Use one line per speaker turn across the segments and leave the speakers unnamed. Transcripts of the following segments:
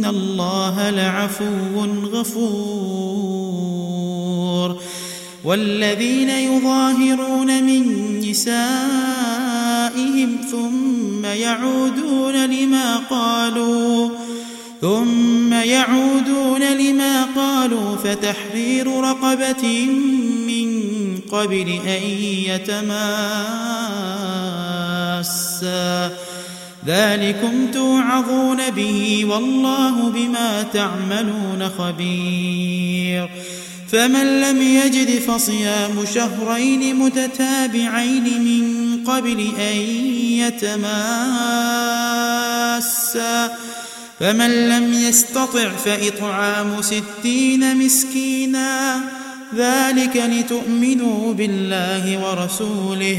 إن الله لعفو غفور والذين يظاهرون من نسائهم ثم يعودون لما قالوا ثم يعودون لما قالوا فتحرير رقبة من قبل أن يتماسا ذلكم توعظون به والله بما تعملون خبير فمن لم يجد فصيام شهرين متتابعين من قبل أن يتماسا فمن لم يستطع فإطعام ستين مسكينا ذلك لتؤمنوا بالله ورسوله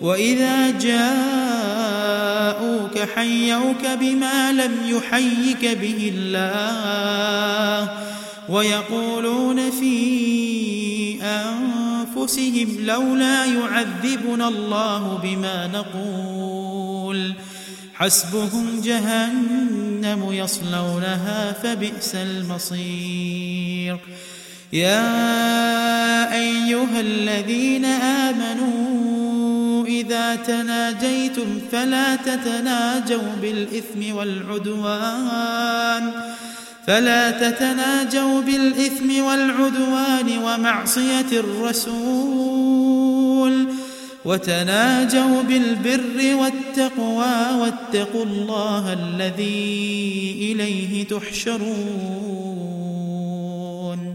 وإذا جاءوك حيوك بما لم يحيك به الله ويقولون في أنفسهم لولا يعذبنا الله بما نقول حسبهم جهنم يصلونها فبئس المصير يا أيها الذين آمنوا إذا تناجيتم فلا تتناجوا بالإثم والعدوان فلا تتناجوا بالإثم والعدوان ومعصية الرسول وتناجوا بالبر والتقوى واتقوا الله الذي إليه تحشرون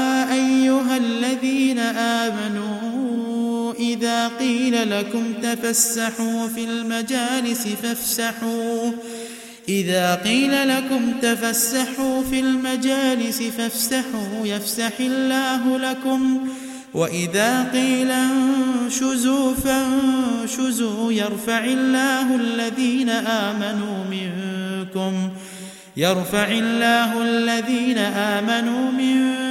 الذين آمنوا إذا قيل لكم تفسحوا في المجالس فافسحوا إذا قيل لكم تفسحوا في المجالس فافسحوا يفسح الله لكم وإذا قيل انشزوا فانشزوا يرفع الله الذين آمنوا منكم يرفع الله الذين آمنوا منكم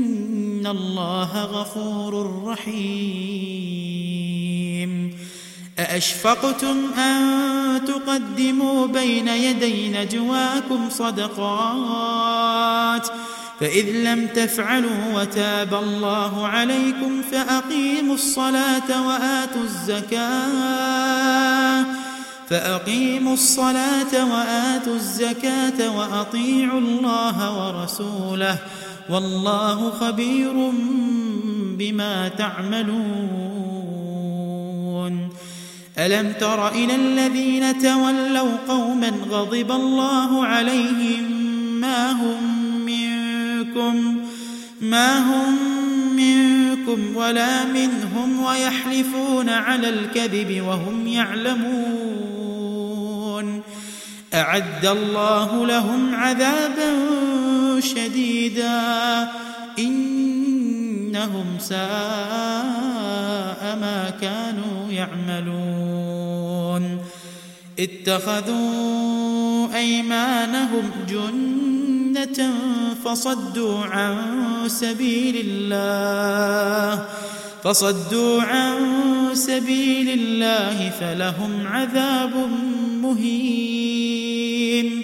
إن الله غفور رحيم أأشفقتم أن تقدموا بين يدي نجواكم صدقات فإذ لم تفعلوا وتاب الله عليكم فأقيموا الصلاة وآتوا الزكاة فأقيموا الصلاة وآتوا الزكاة وأطيعوا الله ورسوله والله خبير بما تعملون ألم تر إلى الذين تولوا قوما غضب الله عليهم ما هم منكم ما هم منكم ولا منهم ويحلفون على الكذب وهم يعلمون أعد الله لهم عذاباً شديدا إنهم ساء ما كانوا يعملون اتخذوا أيمانهم جنة فصدوا عن سبيل الله فصدوا عن سبيل الله فلهم عذاب مهين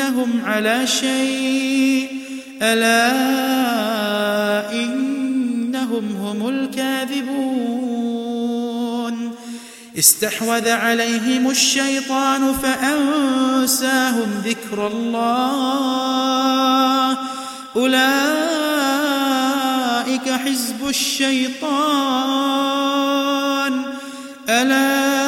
إنهم على شيء ألا إنهم هم الكاذبون استحوذ عليهم الشيطان فأنساهم ذكر الله أولئك حزب الشيطان ألا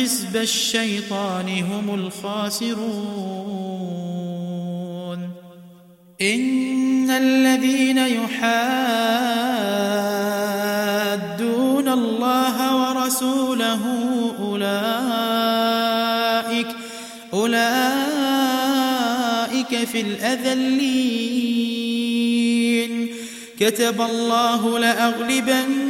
حزب الشيطان هم الخاسرون إن الذين يحادون الله ورسوله أولئك أولئك في الأذلين كتب الله لأغلبن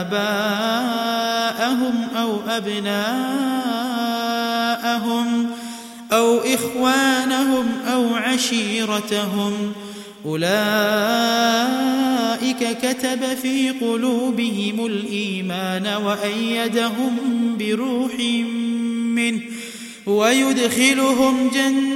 آباءهم أو أبناءهم أو إخوانهم أو عشيرتهم أولئك كتب في قلوبهم الإيمان وأيدهم بروح منه ويدخلهم جنات